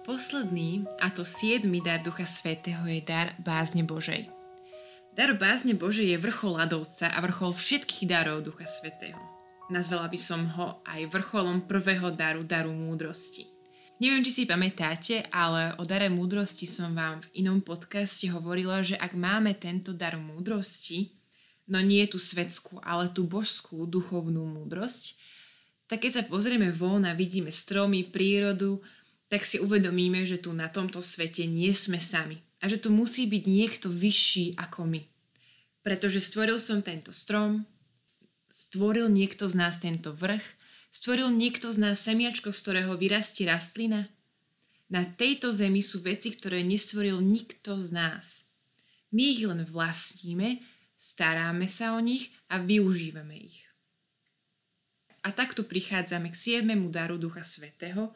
Posledný, a to siedmy dar Ducha Svetého je dar bázne Božej. Dar bázne Božej je vrchol ľadovca a vrchol všetkých darov Ducha Svetého. Nazvala by som ho aj vrcholom prvého daru, daru múdrosti. Neviem, či si pamätáte, ale o dare múdrosti som vám v inom podcaste hovorila, že ak máme tento dar múdrosti, no nie tú svetskú, ale tú božskú duchovnú múdrosť, tak keď sa pozrieme von a vidíme stromy, prírodu, tak si uvedomíme, že tu na tomto svete nie sme sami a že tu musí byť niekto vyšší ako my. Pretože stvoril som tento strom, stvoril niekto z nás tento vrch, stvoril niekto z nás semiačko, z ktorého vyrastie rastlina. Na tejto zemi sú veci, ktoré nestvoril nikto z nás. My ich len vlastníme, staráme sa o nich a využívame ich. A takto prichádzame k siedmemu daru Ducha Svetého,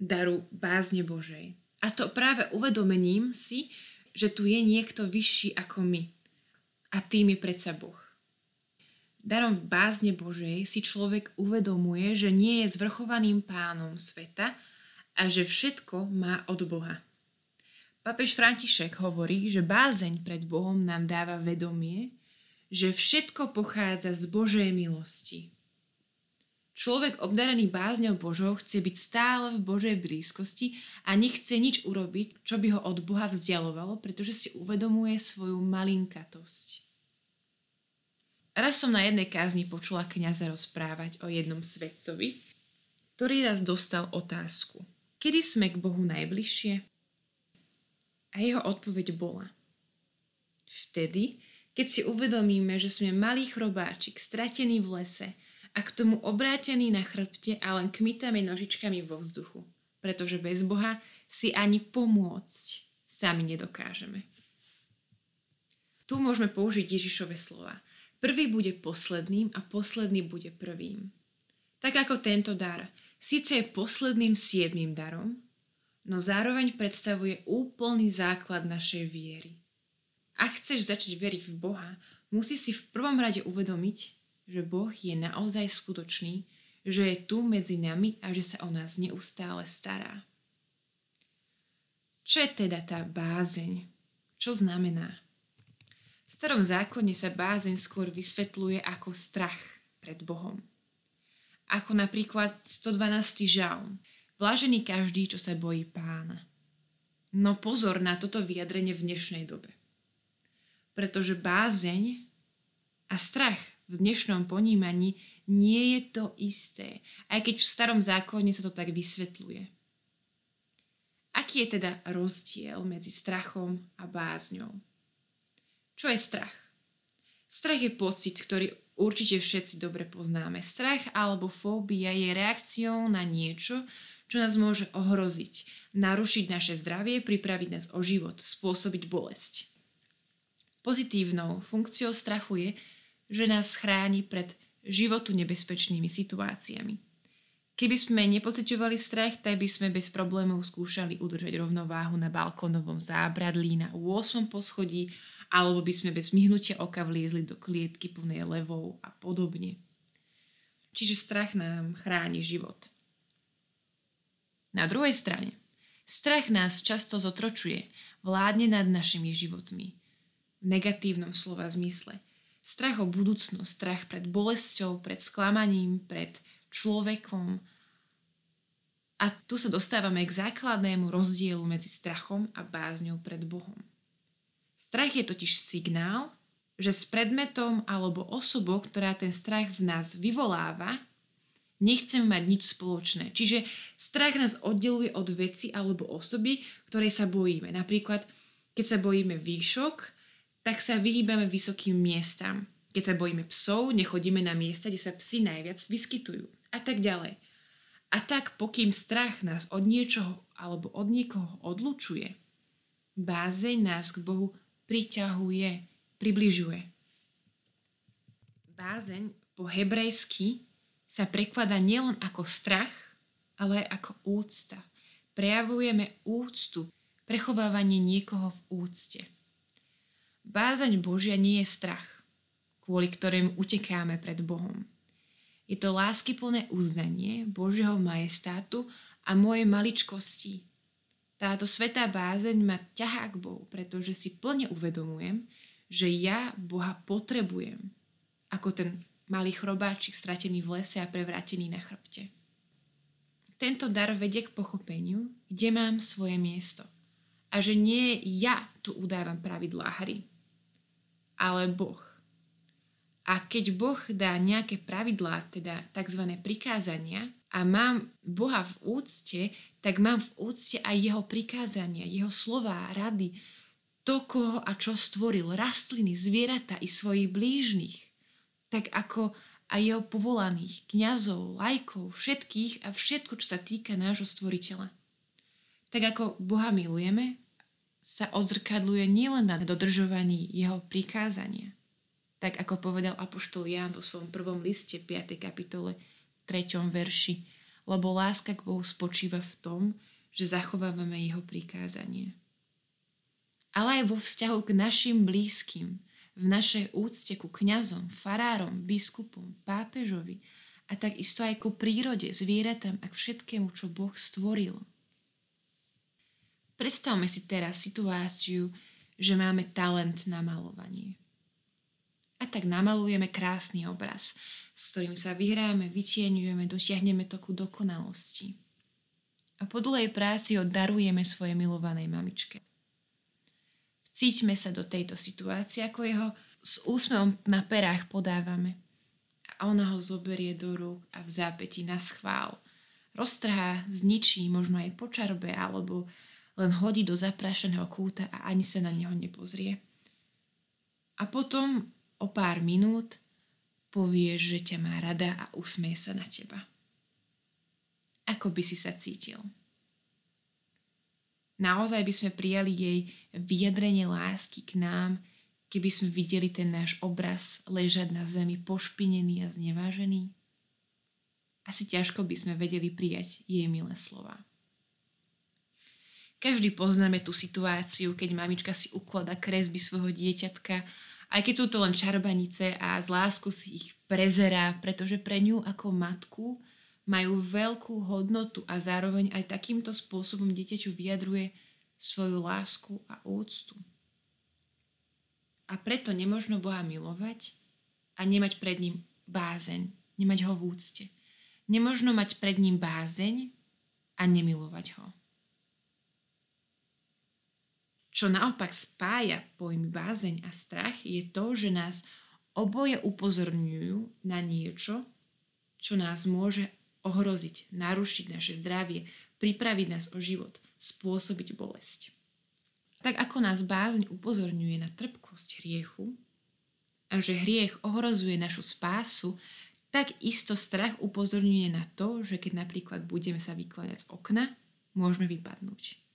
daru bázne Božej. A to práve uvedomením si, že tu je niekto vyšší ako my. A tým je predsa Boh. Darom v bázne Božej si človek uvedomuje, že nie je zvrchovaným pánom sveta a že všetko má od Boha. Papež František hovorí, že bázeň pred Bohom nám dáva vedomie, že všetko pochádza z Božej milosti. Človek obdarený bázňou Božou chce byť stále v Božej blízkosti a nechce nič urobiť, čo by ho od Boha vzdialovalo, pretože si uvedomuje svoju malinkatosť. Raz som na jednej kázni počula kniaza rozprávať o jednom svetcovi, ktorý raz dostal otázku. Kedy sme k Bohu najbližšie? A jeho odpoveď bola. Vtedy, keď si uvedomíme, že sme malý chrobáčik stratený v lese a k tomu obrátený na chrbte a len kmitami nožičkami vo vzduchu, pretože bez Boha si ani pomôcť sami nedokážeme. Tu môžeme použiť Ježišove slova. Prvý bude posledným a posledný bude prvým. Tak ako tento dar, síce je posledným siedmým darom, no zároveň predstavuje úplný základ našej viery. Ak chceš začať veriť v Boha, musí si v prvom rade uvedomiť, že Boh je naozaj skutočný, že je tu medzi nami a že sa o nás neustále stará. Čo je teda tá bázeň? Čo znamená? V starom zákone sa bázeň skôr vysvetľuje ako strach pred Bohom. Ako napríklad 112. žalm. Blažený každý, čo sa bojí pána. No pozor na toto vyjadrenie v dnešnej dobe. Pretože bázeň a strach v dnešnom ponímaní nie je to isté, aj keď v starom zákone sa to tak vysvetľuje. Aký je teda rozdiel medzi strachom a bázňou? Čo je strach? Strach je pocit, ktorý určite všetci dobre poznáme. Strach alebo fóbia je reakciou na niečo, čo nás môže ohroziť, narušiť naše zdravie, pripraviť nás o život, spôsobiť bolesť. Pozitívnou funkciou strachu je, že nás chráni pred životu nebezpečnými situáciami. Keby sme nepociťovali strach, tak by sme bez problémov skúšali udržať rovnováhu na balkónovom zábradlí na 8. poschodí, alebo by sme bez myhnutia oka vliezli do klietky plnej levou a podobne. Čiže strach nám chráni život. Na druhej strane, strach nás často zotročuje, vládne nad našimi životmi. V negatívnom slova zmysle – Strach o budúcnosť, strach pred bolesťou, pred sklamaním, pred človekom. A tu sa dostávame k základnému rozdielu medzi strachom a bázňou pred Bohom. Strach je totiž signál, že s predmetom alebo osobou, ktorá ten strach v nás vyvoláva, nechcem mať nič spoločné. Čiže strach nás oddeluje od veci alebo osoby, ktorej sa bojíme. Napríklad, keď sa bojíme výšok, tak sa vyhýbame vysokým miestam. Keď sa bojíme psov, nechodíme na miesta, kde sa psi najviac vyskytujú. A tak ďalej. A tak, pokým strach nás od niečoho alebo od niekoho odlučuje, bázeň nás k Bohu priťahuje, približuje. Bázeň po hebrejsky sa prekladá nielen ako strach, ale aj ako úcta. Prejavujeme úctu, prechovávanie niekoho v úcte. Bázaň Božia nie je strach, kvôli ktorému utekáme pred Bohom. Je to láskyplné uznanie Božieho majestátu a mojej maličkosti, Táto svetá bázeň ma ťahá k Bohu, pretože si plne uvedomujem, že ja Boha potrebujem, ako ten malý chrobáčik stratený v lese a prevrátený na chrbte. Tento dar vedie k pochopeniu, kde mám svoje miesto. A že nie ja tu udávam pravidlá hry, ale Boh. A keď Boh dá nejaké pravidlá, teda tzv. prikázania, a mám Boha v úcte, tak mám v úcte aj jeho prikázania, jeho slová, rady, to, koho a čo stvoril, rastliny, zvieratá i svojich blížnych, tak ako aj jeho povolaných, kňazov, lajkov, všetkých a všetko, čo sa týka nášho stvoriteľa. Tak ako Boha milujeme, sa odzrkadluje nielen na dodržovaní jeho prikázania, tak ako povedal Apoštol Ján vo svojom prvom liste 5. kapitole 3. verši, lebo láska k Bohu spočíva v tom, že zachovávame jeho prikázanie. Ale aj vo vzťahu k našim blízkym, v našej úcte ku kňazom, farárom, biskupom, pápežovi a takisto aj ku prírode, zvieratám a k všetkému, čo Boh stvoril – Predstavme si teraz situáciu, že máme talent na malovanie. A tak namalujeme krásny obraz, s ktorým sa vyhráme, vytieňujeme, dotiahneme to ku dokonalosti. A po dlhej práci ho darujeme svojej milovanej mamičke. Vcíťme sa do tejto situácie, ako jeho s úsmevom na perách podávame. A ona ho zoberie do rúk a v zápäti na schvál. Roztrhá, zničí, možno aj počarbe, alebo len hodí do zaprášeného kúta a ani sa na neho nepozrie. A potom o pár minút povie, že ťa má rada a usmie sa na teba. Ako by si sa cítil? Naozaj by sme prijali jej vyjadrenie lásky k nám, keby sme videli ten náš obraz ležať na zemi pošpinený a znevážený? Asi ťažko by sme vedeli prijať jej milé slova. Každý poznáme tú situáciu, keď mamička si uklada kresby svojho dieťatka, aj keď sú to len čarbanice a z lásku si ich prezerá, pretože pre ňu ako matku majú veľkú hodnotu a zároveň aj takýmto spôsobom dieťaťu vyjadruje svoju lásku a úctu. A preto nemožno Boha milovať a nemať pred ním bázeň, nemať ho v úcte. Nemožno mať pred ním bázeň a nemilovať ho. Čo naopak spája pojmy bázeň a strach je to, že nás oboje upozorňujú na niečo, čo nás môže ohroziť, narušiť naše zdravie, pripraviť nás o život, spôsobiť bolesť. Tak ako nás bázeň upozorňuje na trpkosť hriechu a že hriech ohrozuje našu spásu, tak isto strach upozorňuje na to, že keď napríklad budeme sa vykladať z okna, môžeme vypadnúť.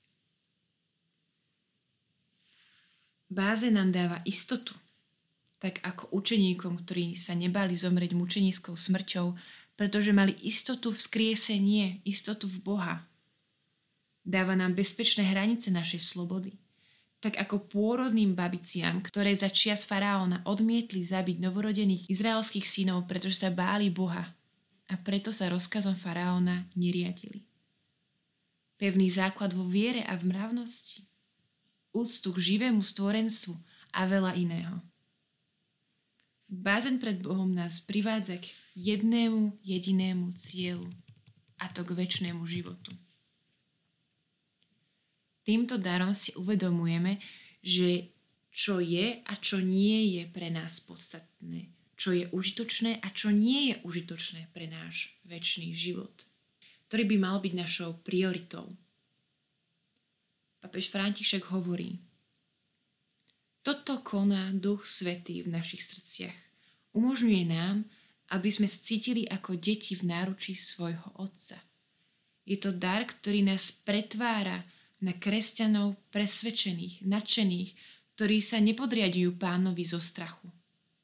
Báze nám dáva istotu, tak ako učeníkom, ktorí sa nebali zomrieť mučenickou smrťou, pretože mali istotu v skriesenie, istotu v Boha. Dáva nám bezpečné hranice našej slobody. Tak ako pôrodným babiciam, ktoré za čias faraóna odmietli zabiť novorodených izraelských synov, pretože sa báli Boha a preto sa rozkazom faraóna neriadili. Pevný základ vo viere a v mravnosti – úctu k živému stvorenstvu a veľa iného. Bázeň pred Bohom nás privádza k jednému jedinému cieľu a to k väčšnému životu. Týmto darom si uvedomujeme, že čo je a čo nie je pre nás podstatné, čo je užitočné a čo nie je užitočné pre náš väčší život, ktorý by mal byť našou prioritou – Papež František hovorí, toto koná Duch Svetý v našich srdciach. Umožňuje nám, aby sme cítili ako deti v náručí svojho Otca. Je to dar, ktorý nás pretvára na kresťanov presvedčených, nadšených, ktorí sa nepodriadujú pánovi zo strachu,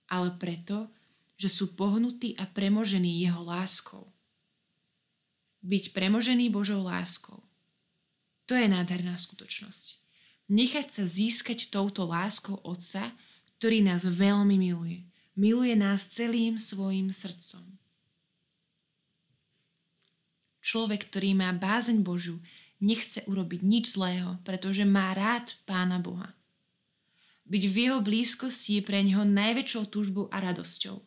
ale preto, že sú pohnutí a premožení jeho láskou. Byť premožený Božou láskou to je nádherná skutočnosť. Nechať sa získať touto láskou Otca, ktorý nás veľmi miluje. Miluje nás celým svojim srdcom. Človek, ktorý má bázeň Božu, nechce urobiť nič zlého, pretože má rád Pána Boha. Byť v jeho blízkosti je pre neho najväčšou túžbou a radosťou.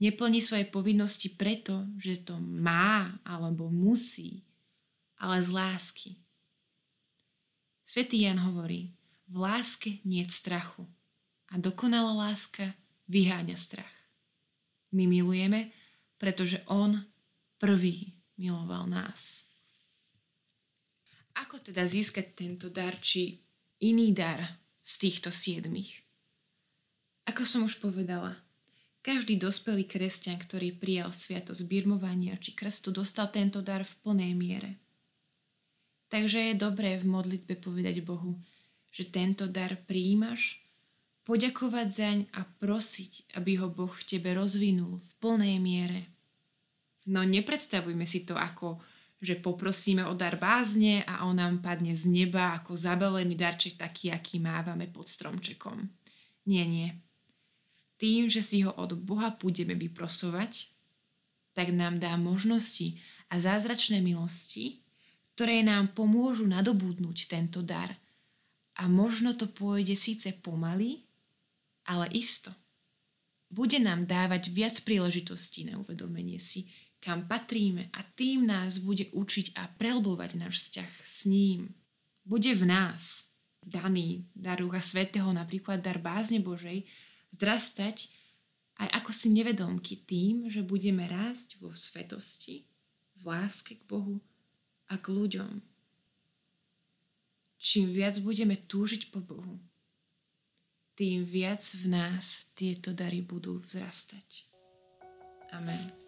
Neplní svoje povinnosti preto, že to má alebo musí, ale z lásky. Svetý Jan hovorí, v láske nie strachu a dokonalá láska vyháňa strach. My milujeme, pretože On prvý miloval nás. Ako teda získať tento dar, či iný dar z týchto siedmých? Ako som už povedala, každý dospelý kresťan, ktorý prijal sviatosť birmovania či krstu, dostal tento dar v plnej miere. Takže je dobré v modlitbe povedať Bohu, že tento dar prijímaš, poďakovať zaň a prosiť, aby ho Boh v tebe rozvinul v plnej miere. No nepredstavujme si to ako, že poprosíme o dar bázne a on nám padne z neba ako zabalený darček taký, aký mávame pod stromčekom. Nie, nie tým, že si ho od Boha budeme vyprosovať, tak nám dá možnosti a zázračné milosti, ktoré nám pomôžu nadobudnúť tento dar. A možno to pôjde síce pomaly, ale isto. Bude nám dávať viac príležitostí na uvedomenie si, kam patríme a tým nás bude učiť a prelbovať náš vzťah s ním. Bude v nás daný dar Ducha Svetého, napríklad dar bázne Božej, zdrastať aj ako si nevedomky tým, že budeme rásť vo svetosti, v láske k Bohu a k ľuďom. Čím viac budeme túžiť po Bohu, tým viac v nás tieto dary budú vzrastať. Amen.